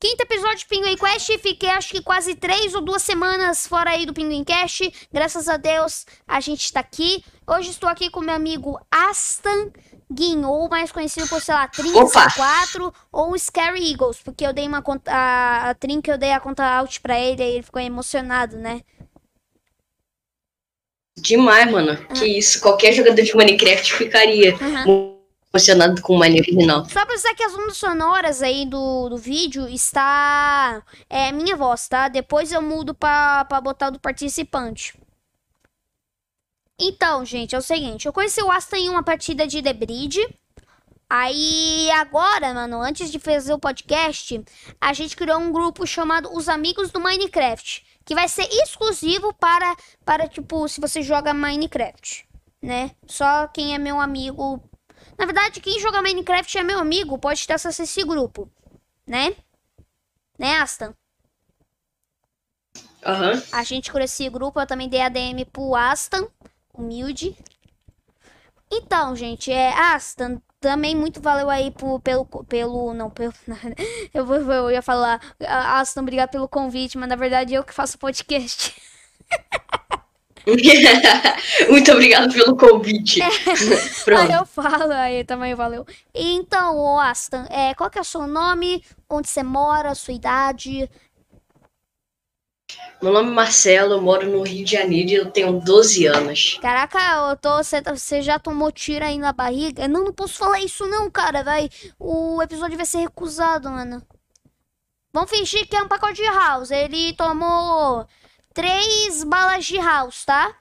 Quinto episódio de Pinguim Quest. Fiquei acho que quase três ou duas semanas fora aí do Pinguim Cast. Graças a Deus a gente tá aqui. Hoje estou aqui com meu amigo Aston Guin, ou mais conhecido por, sei lá, 34 ou Scary Eagles. Porque eu dei uma conta. A, a Trin eu dei a conta out pra ele e ele ficou emocionado, né? Demais, mano. Ah. Que isso. Qualquer jogador de Minecraft ficaria. Uhum emocionado com o Mine original. Só pra dizer que as ondas sonoras aí do, do vídeo está. É minha voz, tá? Depois eu mudo pra, pra botar do participante. Então, gente, é o seguinte. Eu conheci o Asta em uma partida de The Bridge. Aí, agora, mano, antes de fazer o podcast, a gente criou um grupo chamado Os Amigos do Minecraft. Que vai ser exclusivo para, para tipo, se você joga Minecraft, né? Só quem é meu amigo na verdade, quem joga Minecraft é meu amigo, pode ter acesso a esse grupo. Né? Né, Aston? Aham. Uhum. A gente criou esse grupo, eu também dei ADM pro Aston, humilde. Então, gente, é Aston, também muito valeu aí por, pelo, pelo, não, pelo, eu, eu ia falar, Aston, obrigado pelo convite, mas na verdade eu que faço podcast. Muito obrigado pelo convite. aí eu falo, aí também valeu. Então, Aston, é, qual que é o seu nome? Onde você mora? Sua idade? Meu nome é Marcelo, eu moro no Rio de Janeiro e eu tenho 12 anos. Caraca, eu tô. Você já tomou tiro aí na barriga? Não, não posso falar isso não, cara, vai. O episódio vai ser recusado, mano. Vamos fingir que é um pacote de house. Ele três balas de house, tá?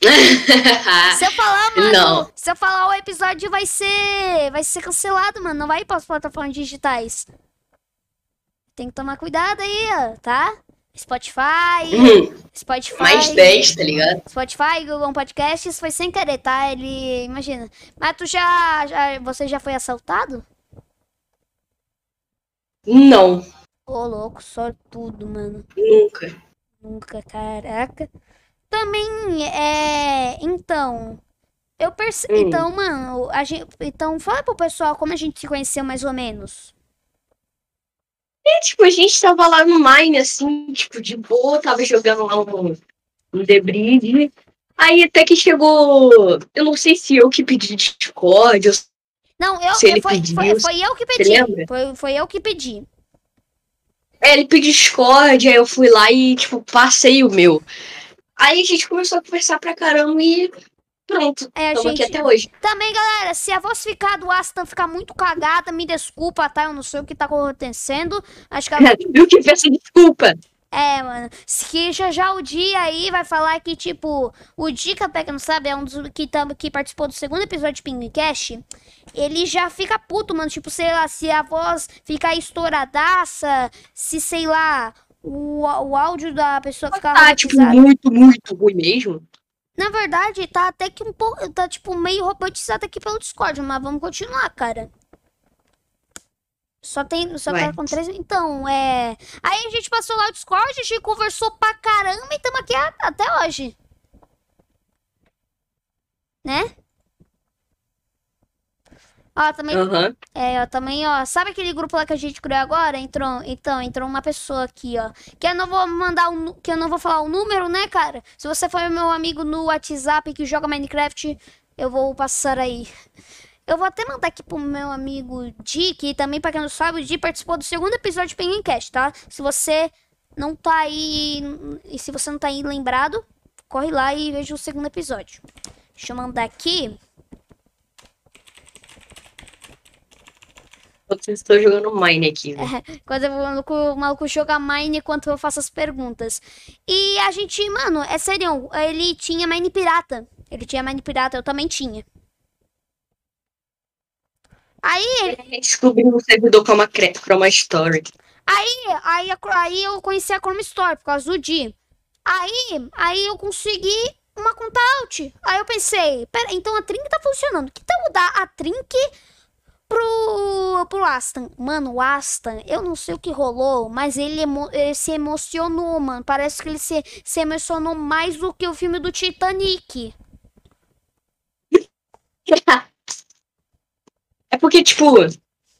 se eu falar, mano, não. se eu falar o episódio vai ser, vai ser cancelado, mano, não vai ir para as plataformas digitais. Tem que tomar cuidado aí, ó, tá? Spotify, uhum. Spotify. Mais 10, tá ligado? Spotify, Google Podcasts, foi sem querer, tá? Ele, imagina. Mas tu já, já você já foi assaltado? Não. Ô, louco, só tudo, mano. Nunca. Nunca, caraca. Também é. Então. Eu percebi. Hum. Então, mano, a gente. Então, fala pro pessoal como a gente se conheceu mais ou menos. É, tipo, a gente tava lá no Mine, assim, tipo, de boa, tava jogando lá um, um Bridge. Aí até que chegou. Eu não sei se eu que pedi Discord. Não, eu, se ele foi, pediu, foi, foi eu que pedi. Foi, foi eu que pedi. É, ele pediu Discord, aí eu fui lá e, tipo, passei o meu. Aí a gente começou a conversar pra caramba e pronto. É, Estamos gente... aqui até hoje. Também, galera, se a voz ficar do Aston ficar muito cagada, me desculpa, tá? Eu não sei o que tá acontecendo. Acho que ela... o que peço desculpa. É, mano. Que já já o dia aí vai falar que, tipo, o Dica, pra quem não sabe, é um dos que, tam, que participou do segundo episódio de Pinguim Cash. Ele já fica puto, mano. Tipo, sei lá, se a voz ficar estouradaça, se, sei lá, o, o áudio da pessoa ficar. Tá, tipo, muito, muito ruim mesmo. Na verdade, tá até que um pouco. Tá, tipo, meio robotizado aqui pelo Discord, mas vamos continuar, cara. Só tem. Só tá com três. Então, é. Aí a gente passou lá o Discord, a gente conversou pra caramba e estamos aqui até hoje. Né? Ó, também. Uhum. É, ó, também, ó. Sabe aquele grupo lá que a gente criou agora? Entrou, então, entrou uma pessoa aqui, ó. Que eu não vou mandar um. Que eu não vou falar o número, né, cara? Se você for meu amigo no WhatsApp que joga Minecraft, eu vou passar aí. Eu vou até mandar aqui pro meu amigo Di, que também, pra quem não sabe, o Di participou do segundo episódio de Penguin tá? Se você não tá aí. E se você não tá aí lembrado, corre lá e veja o segundo episódio. Deixa eu mandar aqui. Eu estou jogando Mine aqui. Né? É, quando o maluco, o maluco joga Mine enquanto eu faço as perguntas. E a gente, mano, é sério, ele tinha Mine Pirata. Ele tinha Mine Pirata, eu também tinha. Aí. Descobriu um servidor Chroma, Chroma Story. Aí, aí, aí eu conheci a Chroma Story por causa do Di. Aí, aí eu consegui uma conta alt. Aí eu pensei, pera, então a Trink tá funcionando. Que tal mudar a Trink pro, pro Aston? Mano, o Aston, eu não sei o que rolou, mas ele, emo, ele se emocionou, mano. Parece que ele se, se emocionou mais do que o filme do Titanic. É porque, tipo,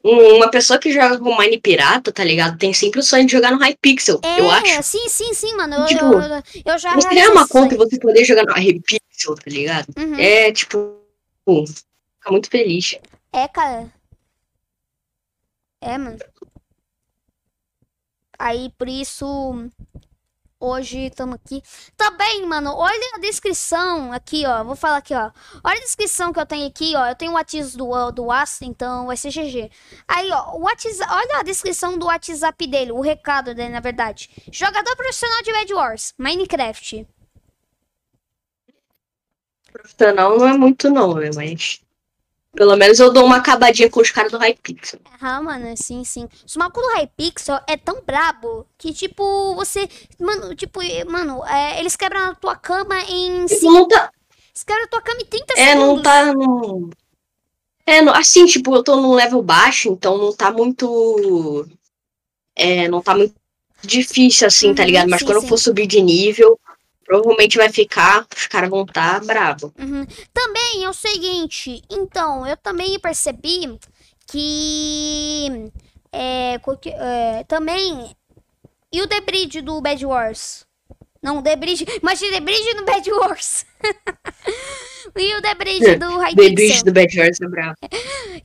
um- uma pessoa que joga com Mine Pirata, tá ligado? Tem sempre o sonho de jogar no Hypixel, É, eu acho. sim, sim, sim, mano. Eu, Tipo, eu, eu, eu já Você criar uma esse conta e você poder jogar no Hypixel, tá ligado? Uhum. É, tipo, fica muito feliz. É, cara. É, mano. Aí, por isso, hoje estamos aqui. Também, mano, olha a descrição aqui, ó. Vou falar aqui, ó. Olha a descrição que eu tenho aqui, ó. Eu tenho o WhatsApp do, do Asta, então vai ser GG. Aí, ó, o WhatsApp, olha a descrição do WhatsApp dele, o recado dele, na verdade. Jogador profissional de Bad Wars, Minecraft. Profissional não é muito, não, né? Mas. Pelo menos eu dou uma acabadinha com os caras do Hypixel. Ah, mano, sim, sim. Os malucos do Hypixel é tão brabo que, tipo, você. Mano, tipo, mano, é, eles quebram a tua cama em. Não tá. Eles quebram a tua cama em 30 É, segundos. não tá. Não... É, não- assim, tipo, eu tô num level baixo, então não tá muito. É, não tá muito difícil assim, tá Uhum, ligado? Mas sim, quando sim. eu for subir de nível, provavelmente vai ficar. Os caras vão tá bravo. Uhum. Também é o seguinte, então, eu também percebi que. É, é, também. E o Debridge do Bad Wars? Não, o Debridge. Imagina Debridge no Bad Wars. e o Debridge do Hypixel. do Bad Wars é bravo.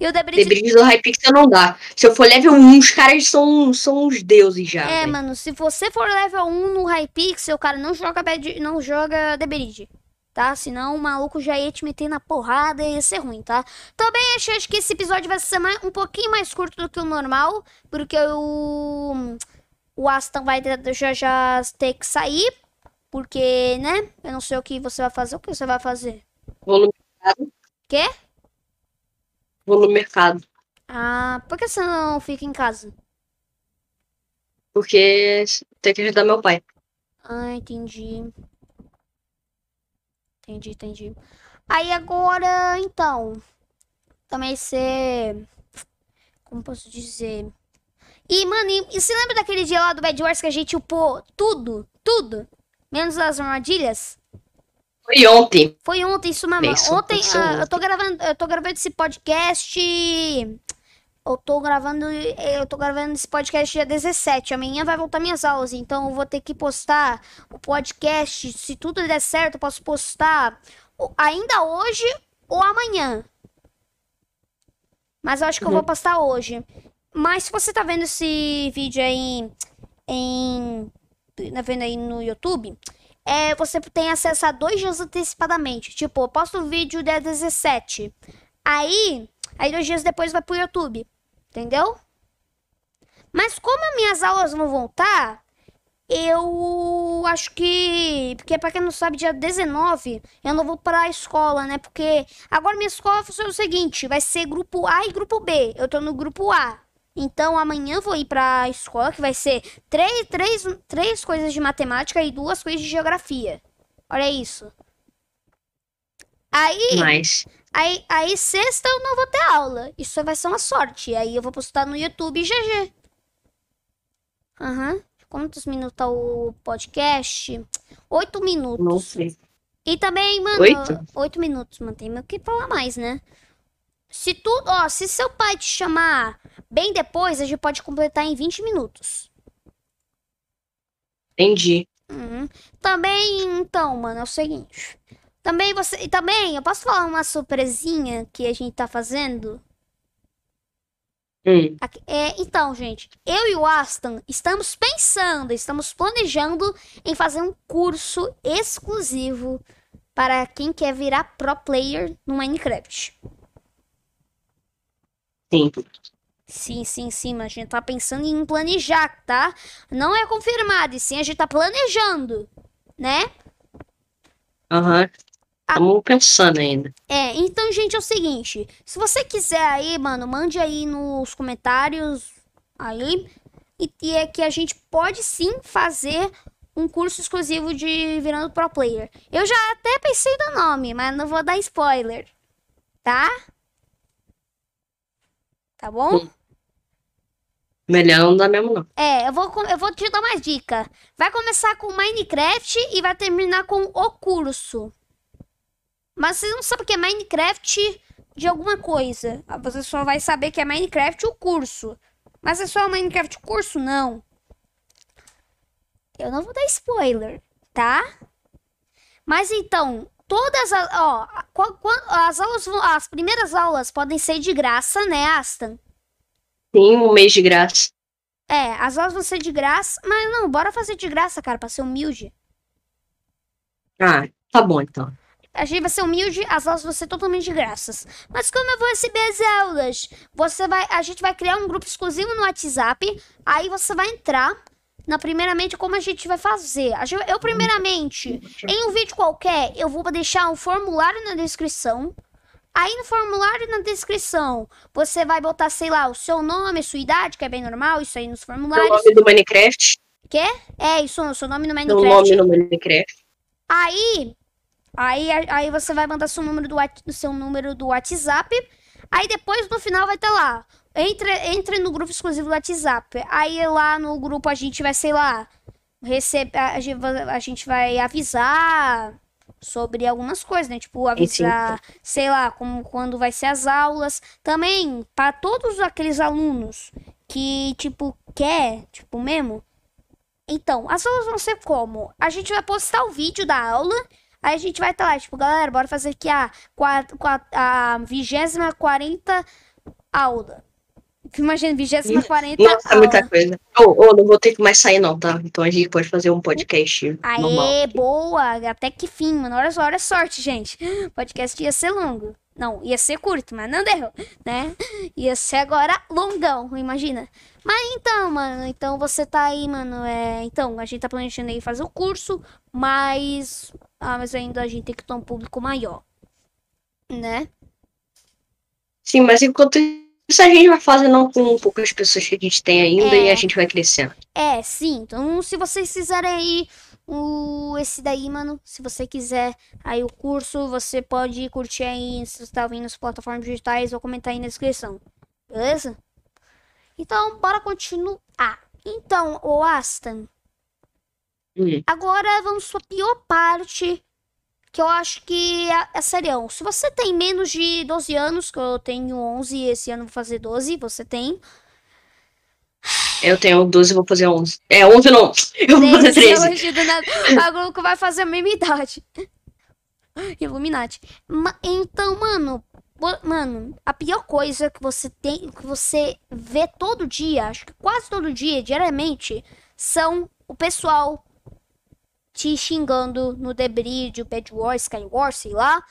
E o The Debridge Bridge do Hypixel não dá. Se eu for level 1, os caras são, são uns deuses já. É, velho. mano, se você for level 1 no Hypixel, cara, não joga bad, não joga Bridge, tá? Senão o maluco já ia te meter na porrada e ia ser ruim, tá? Também achei acho que esse episódio vai ser mais- um pouquinho mais curto do que o normal, porque o o Aston vai já já ter que sair, porque, né? Eu não sei o que você vai fazer, o que você vai fazer? Vou no mercado. Quê? Vou no mercado. Ah, por que você não fica em casa? Porque tem que ajudar meu pai. Ah, entendi. Entendi, entendi. Aí agora, então, também ser. Como posso dizer? E, mano, e, e você lembra daquele dia lá do Bad Wars que a gente upou tudo? Tudo? Menos as armadilhas? Foi ontem. Foi ontem, isso mesmo. Isso, ontem, ah, eu ontem. tô gravando, eu tô gravando esse podcast. Eu tô gravando, eu tô gravando esse podcast dia 17. Amanhã vai voltar minhas aulas, então eu vou ter que postar o podcast. Se tudo der certo, eu posso postar ainda hoje ou amanhã. Mas eu acho que eu vou Uhum. postar hoje. Mas se você tá vendo esse vídeo aí em, vendo aí no YouTube, é, você tem acesso a dois dias antecipadamente. Tipo, eu posto o vídeo dia 17. Aí, aí dois dias depois vai pro YouTube. Entendeu? Mas como as minhas aulas vão voltar, eu acho que. Porque pra quem não sabe, dia 19 eu não vou pra escola, né? Porque agora minha escola funciona o seguinte: vai ser grupo A e grupo B. Eu tô no grupo A. Então amanhã vou ir pra escola, que vai ser três, três, três coisas de matemática e duas coisas de geografia. Olha isso. Aí, Mas. aí, aí sexta eu não vou ter aula. Isso vai ser uma sorte. Aí eu vou postar no YouTube GG. Aham. Quantos minutos tá o podcast? Oito minutos. Não sei. E também, mano, Oito? oito minutos, mano. Tem o que falar mais, né? Se tu, ó, se seu pai te chamar bem depois, a gente pode completar em 20 minutos. Entendi. Uhum. Também, então, mano, é o seguinte. Também você. Também, eu posso falar uma surpresinha que a gente tá fazendo? Hum. Aqui- É, então, gente, eu e o Aston estamos pensando, estamos planejando em fazer um curso exclusivo para quem quer virar pro player no Minecraft. Sim. Sim, sim, sim, mas a gente tá pensando em planejar, tá? Não é confirmado, e sim a gente tá planejando, né? Aham. Estamos pensando ainda. É, então, gente, é o seguinte. Se você quiser aí, mano, mande aí nos comentários aí. E, e é que a gente pode sim fazer um curso exclusivo de virando pro player. Eu já até pensei no nome, mas não vou dar spoiler. Tá? Tá bom? Hum. Melhor não dar mesmo, não. É, eu vou, eu vou te dar mais dica. Vai começar com Minecraft e vai terminar com o curso. Mas você não sabe o que é Minecraft de alguma coisa. Ah, Você só vai saber que é Minecraft o curso. Mas é só o Minecraft curso? Não. Eu não vou dar spoiler, tá? Mas então, todas as. Ó, as aulas As primeiras aulas podem ser de graça, né, Aston? Tem um mês de graça. É, as aulas vão ser de graça. Mas não, bora fazer de graça, cara, pra ser humilde. Ah, tá bom então. A gente vai ser humilde, as aulas vão ser totalmente de graças. Mas como eu vou receber as aulas? Você vai, a gente vai criar um grupo exclusivo no WhatsApp. Aí você vai entrar. Na primeiramente como a gente vai fazer. A gente- Eu primeiramente, em um vídeo qualquer, eu vou deixar um formulário na descrição. Aí no formulário na descrição, você vai botar, sei lá, o seu nome, sua idade, que é bem normal, isso aí nos O formulários. nome do Minecraft. É, isso, o seu nome no O Minecraft. nome no Minecraft. Aí, aí, aí você vai mandar seu número do, seu número do WhatsApp. Aí depois no final vai estar lá. Entre, entre no grupo exclusivo do WhatsApp. Aí lá no grupo a gente vai, sei lá, receber, a, gente vai- a gente vai avisar sobre algumas coisas, né? Tipo, avisar, sei lá, como quando vai ser as aulas. Também para todos aqueles alunos que tipo quer, tipo mesmo, então, as aulas vão ser como? A gente vai postar o vídeo da aula, aí a gente vai estar lá, tipo, galera, bora fazer aqui a, quat- a vigésima quarenta aula. Imagina, vigésima quarenta Nossa, aula. muita coisa. Ô, ô, não vou ter que mais sair não, tá? Então a gente pode fazer um podcast normal. Aê, boa! Até que fim, mano. Olha só, olha sorte, gente. Podcast ia ser longo. Não, ia ser curto, mas não deu, né? Ia ser agora longão, imagina. Mas então, mano, então você tá aí, mano. É, então, a gente tá planejando aí fazer o curso, mas. Ah, mas ainda a gente tem que ter um público maior. Né? Sim, mas enquanto isso a gente vai fazendo com poucas pessoas que a gente tem ainda É. e a gente vai crescendo. É, sim. Então, se vocês fizerem aí o esse daí, mano, se você quiser aí o curso, você pode curtir aí, se você tá ouvindo nas plataformas digitais ou comentar aí na descrição. Beleza? Então, bora continuar. Então, o Aston, Hum. agora vamos pra pior parte, que eu acho que é, é serião. Se você tem menos de 12 anos, que eu tenho 11 e esse ano vou fazer 12, você tem. Eu tenho 12, vou fazer 11. É, 11 não. Eu vou fazer 13. Hoje, do nada, a Globo vai fazer a mesma idade. Illuminati. Então, mano, mano, a pior coisa que você tem, que você vê todo dia, acho que quase todo dia, diariamente, são o pessoal te xingando no Debris, o Bad War, Skywars, sei lá.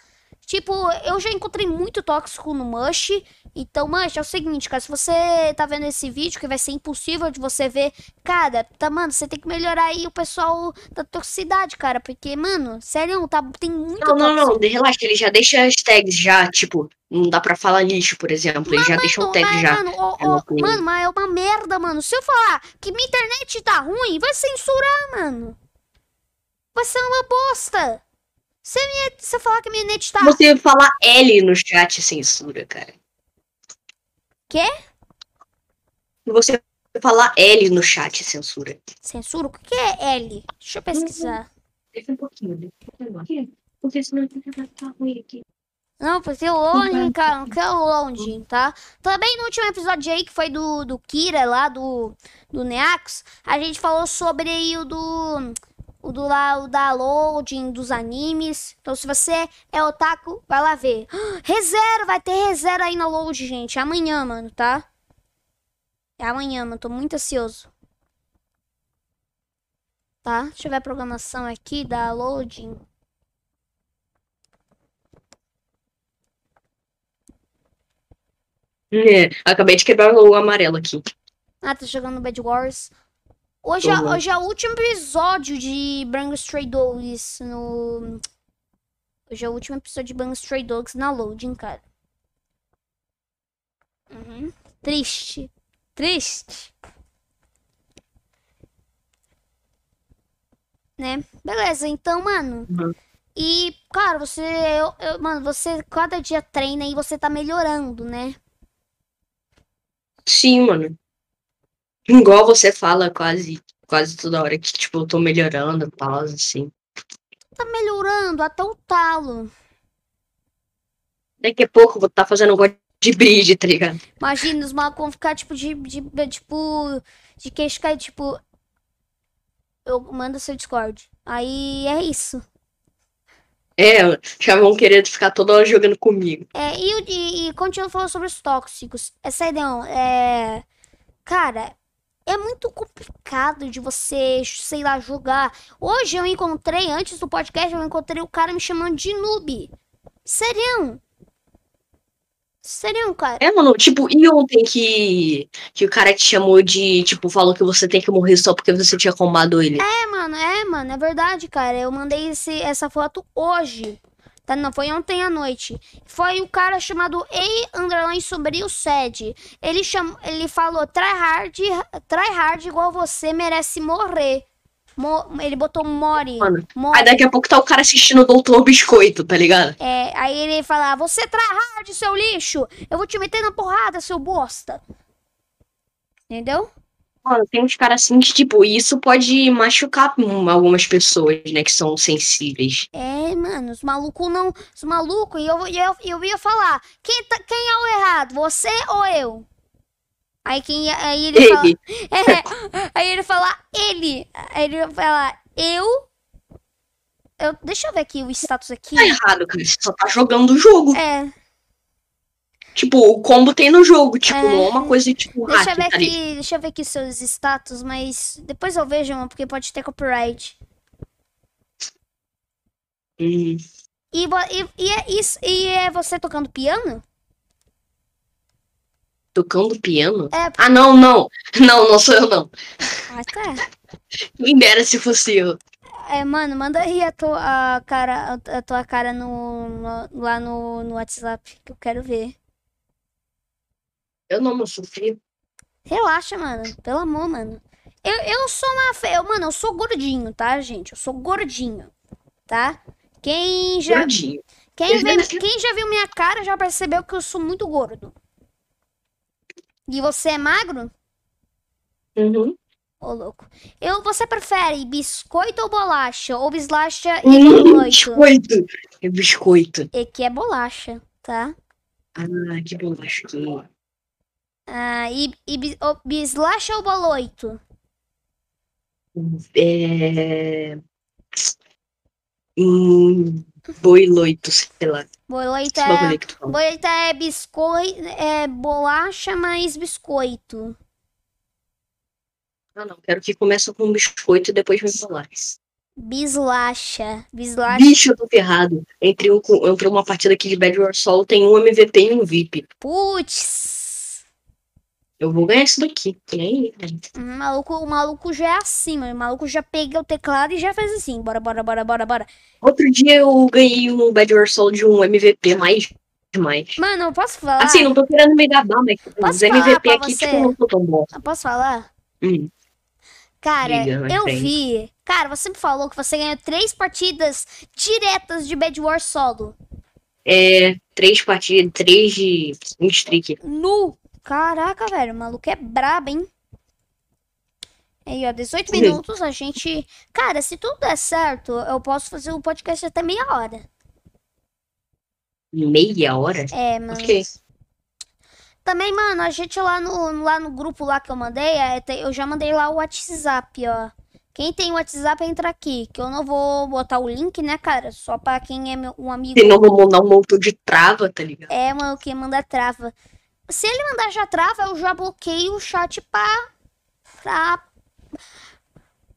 Tipo, eu já encontrei muito tóxico no Mush. Então, Mush, é o seguinte, cara, se você tá vendo esse vídeo, que vai ser impossível de você ver, cara, tá, mano, você tem que melhorar aí o pessoal da toxicidade, cara, porque, mano, sério, tá, tem muito Não, não, tóxico. não. Relaxa, ele já deixa as tags já, tipo, não dá pra falar lixo, por exemplo. Ele já deixa o tag mas, já. Mano, ó, É ó, mano, mas é uma merda, mano. Se eu falar que minha internet tá ruim, vai censurar, mano. Vai ser uma bosta. Se, minha, se eu falar que minha net tá. Você falar L no chat censura, cara. Quê? Você falar L no chat censura. Censura? O que é L? Deixa eu pesquisar. Deixa um pouquinho, deixa um pouquinho. Porque senão vai ficar ruim aqui. Não, porque o longe, cara, não quero longe, tá? Também no último episódio aí, que foi do, do Kira lá, do, do Neax, a gente falou sobre aí o do. O do lá, o da loading dos animes. Então, se você é otaku, vai lá ver. Rezero, vai ter rezero aí na load, gente. Amanhã, mano, tá? É amanhã, mano. Tô muito ansioso. Tá? Deixa eu ver a programação aqui da loading. É, acabei de quebrar o amarelo aqui. Ah, tá jogando Bad Wars. Hoje, é, hoje é o último episódio de Bang Stray Dogs no. Hoje é o último episódio de Bang Stray Dogs na loading, cara. Uhum. Triste. Triste. Né? Beleza, então, mano. Uhum. E, cara, você. eu- eu- mano, você cada dia treina e você tá melhorando, né? Sim, mano. Igual você fala quase, quase toda hora que, tipo, eu tô melhorando tal, assim. Tá melhorando até o talo. Daqui a pouco eu vou estar fazendo um negócio de bridge, tá ligado? Imagina, os malucos vão ficar, tipo, de, de, de- tipo, de queixo caído, tipo, eu mando seu Discord. Aí é isso. É, já vão querer ficar toda hora jogando comigo. É, e, e, e continua falando sobre os tóxicos. Essa ideia, é. Cara, é muito complicado de você, sei lá, jogar. Hoje eu encontrei, antes do podcast, eu encontrei o cara me chamando de noob. Serião. Serião, cara. É, mano, tipo, e ontem que, que o cara te chamou de, tipo, falou que você tem que morrer só porque você tinha combado ele. É, mano, é, mano, é verdade, cara. Eu mandei esse, essa foto hoje. Tá, não, foi ontem à noite. Foi o cara chamado Ei Underline Sombrio Sed. Ele, cham, ele falou, tryhard, tryhard igual você merece morrer. Mo- ele botou more. More. Aí daqui a pouco tá o cara assistindo o Doutor Biscoito, tá ligado? É, aí ele fala, você tryhard, seu lixo. Eu vou te meter na porrada, seu bosta. Entendeu? Mano, tem uns caras assim que, tipo, isso pode machucar algumas pessoas, né, que são sensíveis. É, mano, os malucos não. Os malucos, e eu, eu, eu ia falar: quem, tá, quem é o errado, você ou eu? Aí, quem, aí ele fala. Ele, É, aí ele fala ele. Aí ele fala eu. eu. Deixa eu ver aqui o status aqui. tá errado, cara. Você só tá jogando o jogo. É, Tipo, o combo tem no jogo, tipo, É. não é uma coisa tipo deixa eu hack, ver tá aqui. Deixa eu ver aqui seus status, mas depois eu vejo, mano, porque pode ter copyright. Hum, E, e, e é isso. E é você tocando piano? tocando piano? É, Ah, não, não. Não, não sou eu, não. ah, tá. Quem dera se fosse eu. É, mano, manda aí a tua a cara, a, a tua cara no, no- lá no, no WhatsApp, que eu quero ver. Eu não, não sofri. Relaxa, mano. Pelo amor, mano. Eu, eu sou uma fe... eu, Mano, eu sou gordinho, tá, gente? Eu sou gordinho, tá? Quem já, Gordinho. quem, vê- quem já viu minha cara já percebeu que eu sou muito gordo. E você é magro? Uhum. Ô, louco. Eu, você prefere biscoito ou bolacha? Ou bislacha e Hum, biscoito? biscoito. É biscoito. E que é bolacha, tá? Ah, que bolachinha. Ah, e, e bislacha ou boloito? É... Hum, boiloito, sei lá. Bagulho é, boloito é biscoito, é bolacha mais biscoito. Ah, não. Quero que comece com biscoito e depois vem bolacha. Bislacha. Bislacha. Bicho, eu tô ferrado. Entre, um, entre uma partida aqui de Bad War Solo, tem um MVP e um VIP. Putz. Eu vou ganhar isso daqui. E aí, velho? O maluco, o maluco já é assim, mano. O maluco já pega o teclado e já faz assim. Bora, bora, bora, bora, bora. Outro dia eu ganhei um Bad War Solo de um MVP mais demais. Mano, eu posso falar? Assim, não tô querendo me gabar, mas Posso os MVP aqui, você? tipo, não tô tão bom. Eu posso falar? Hum. Cara, Diga, eu friend. vi. Cara, você me falou que você ganhou três partidas diretas de Bad War solo. É, três partidas, três de um streak. Nu. Caraca, velho, o maluco é brabo, hein? Aí, ó, 18 Sim. minutos, a gente. Cara, se tudo der certo, eu posso fazer o podcast até meia hora. Meia hora? É, mano. Ok. Também, mano, a gente lá no, lá no grupo lá que eu mandei, é, eu já mandei lá o WhatsApp, ó. Quem tem o WhatsApp entra aqui, que eu não vou botar o link, né, cara? Só pra quem é meu, um amigo. Senão vou mandar um montão de trava, tá ligado? É, mano, que manda trava. Se ele mandar já trava, eu já bloqueio o chat pra. pra.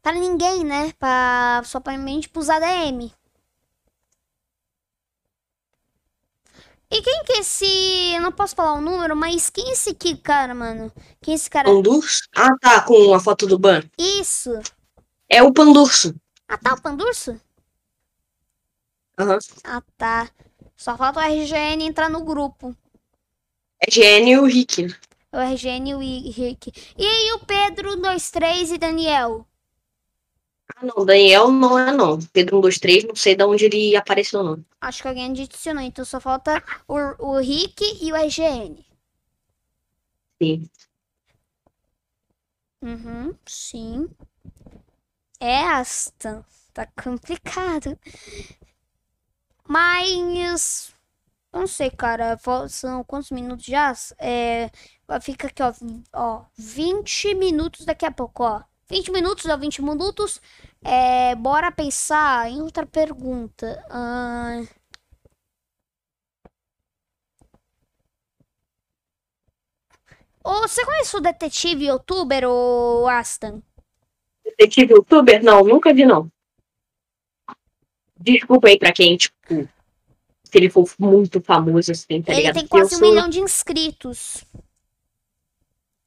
pra ninguém, né? Pra, só pra mim, tipo, usar DM. E quem que é esse. Eu não posso falar o número, mas quem é esse aqui, cara, mano? Quem é esse cara? Pandurso? Ah, tá, com a foto do ban. Isso. É o Pandurso. Ah, tá, o Pandurso? Aham. Ah, tá. Só falta o RGN entrar no grupo. É GN e o Rick. O RGN e o Rick. E aí o Pedro 23 e Daniel? Ah, não, Daniel não é não. Pedro 123, não sei de onde ele apareceu, não. Acho que alguém adicionou, então só falta o, o Rick e o RGN. Sim. Uhum, sim. É, Aston. Tá complicado. Mas. Eu não sei, cara. São quantos minutos já? É, fica aqui, ó. Ó, 20 minutos daqui a pouco, ó. 20 minutos ou 20 minutos. É, bora pensar em outra pergunta. Ah, Ô, você conhece o detetive youtuber, o Aston? Detetive youtuber? Não, nunca vi, não. Desculpa aí pra quem, tipo, se ele for muito famoso, assim, tá Ele ligado? tem Porque eu quase um sou milhão de inscritos.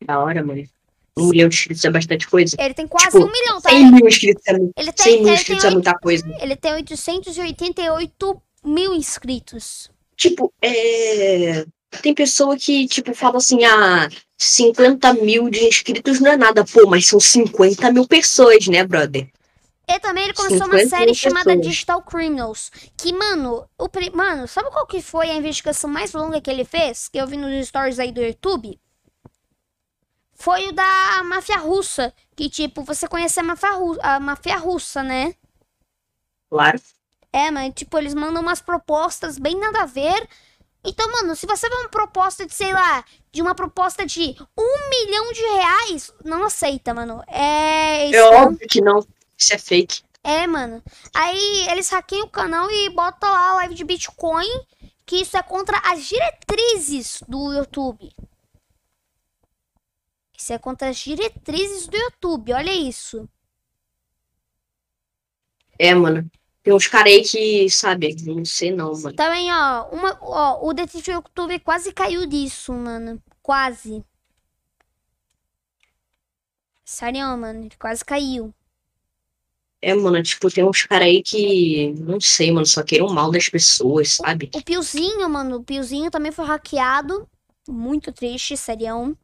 Da hora, mano. Um milhão de inscritos é bastante coisa. Ele tem quase Tipo, um milhão, tá? 100 mil inscritos é, mu- Ele 100 tem, mil ele inscritos tem, é muita coisa. ele tem 888 mil inscritos. Tipo, é... Tem pessoa que, tipo, fala assim, ah, 50 mil de inscritos não é nada. Pô, mas são 50 mil pessoas, né, brother? E também ele começou uma 50 série chamada. Digital Criminals. Que, mano, o mano, sabe qual que foi a investigação mais longa que ele fez? Que eu vi nos stories aí do YouTube? Foi o da máfia russa. Que, tipo, você conhece a máfia, ru- a máfia russa, né? Claro. É, mas, tipo, eles mandam umas propostas bem nada a ver. Então, mano, se você vê uma proposta de, sei lá, de uma proposta de um milhão de reais, não aceita, mano. É. É óbvio que não. Isso é fake. É, mano. Aí eles hackeiam o canal e botam lá a live de Bitcoin, que isso é contra as diretrizes do YouTube. Isso é contra as diretrizes do YouTube, olha isso. É, mano. Tem uns caras aí que, sabe, não sei não, mano. Também, ó, uma, ó, o detetive YouTube quase caiu disso, mano. Quase. Sério, mano, ele quase caiu. É, mano, tipo, tem uns caras aí que, não sei, mano, só queiram mal das pessoas, sabe? O Piozinho, mano, o Piozinho também foi hackeado. Muito triste, serião.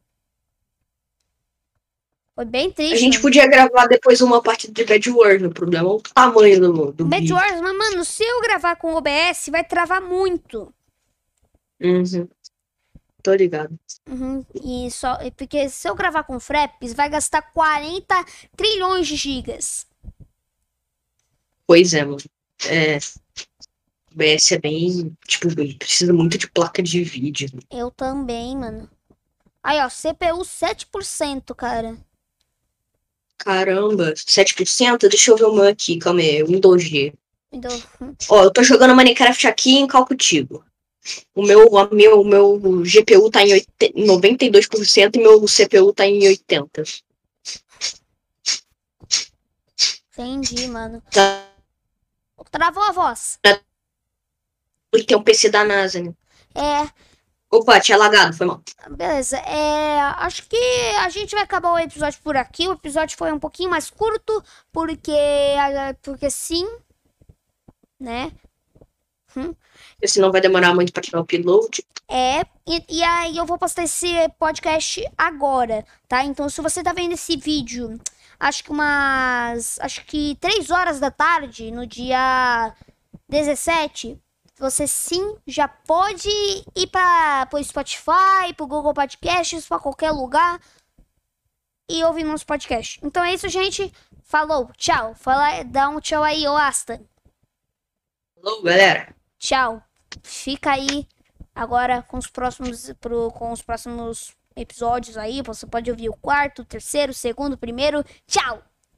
Foi bem triste. A gente mano. podia gravar depois uma parte de Bad Wars, o problema é o tamanho do, do Bad vídeo. Wars, mas, mano, se eu gravar com OBS, vai travar muito. Uhum. Tô ligado. Uhum, E só, porque se eu gravar com Fraps, vai gastar 40 trilhões de gigas. Pois é, mano. É. O BS é bem. Tipo, precisa muito de placa de vídeo. Eu também, mano. Aí, ó, CPU 7%, cara. Caramba, 7%? Deixa eu ver o meu aqui, calma aí, Windows G. Então, Ó, eu tô jogando Minecraft aqui em Calcutigo. O meu, a meu, o meu GPU tá em 80 92% e meu CPU tá em 80%. entendi, mano. Tá. Travou a voz. E tem um PC da NASA, né? É, Opa, tinha lagado, foi mal. beleza. É, acho que a gente vai acabar o episódio por aqui. O episódio foi um pouquinho mais curto, porque, porque sim, né? Porque senão vai demorar muito pra tirar o upload. É, e, e aí eu vou postar esse podcast agora, tá? Então, se você tá vendo esse vídeo, acho que umas. Acho que 3 horas da tarde, no dia 17, você sim já pode ir para o Spotify, pro Google Podcasts, pra qualquer lugar e ouvir nosso podcast. Então é isso, gente. Falou, tchau. Fala, dá um tchau aí, ô Asta. Falou, galera. Tchau. Fica aí agora com os próximos pro, com os próximos episódios aí. Você pode ouvir o quarto, o terceiro, o segundo, o primeiro. Tchau.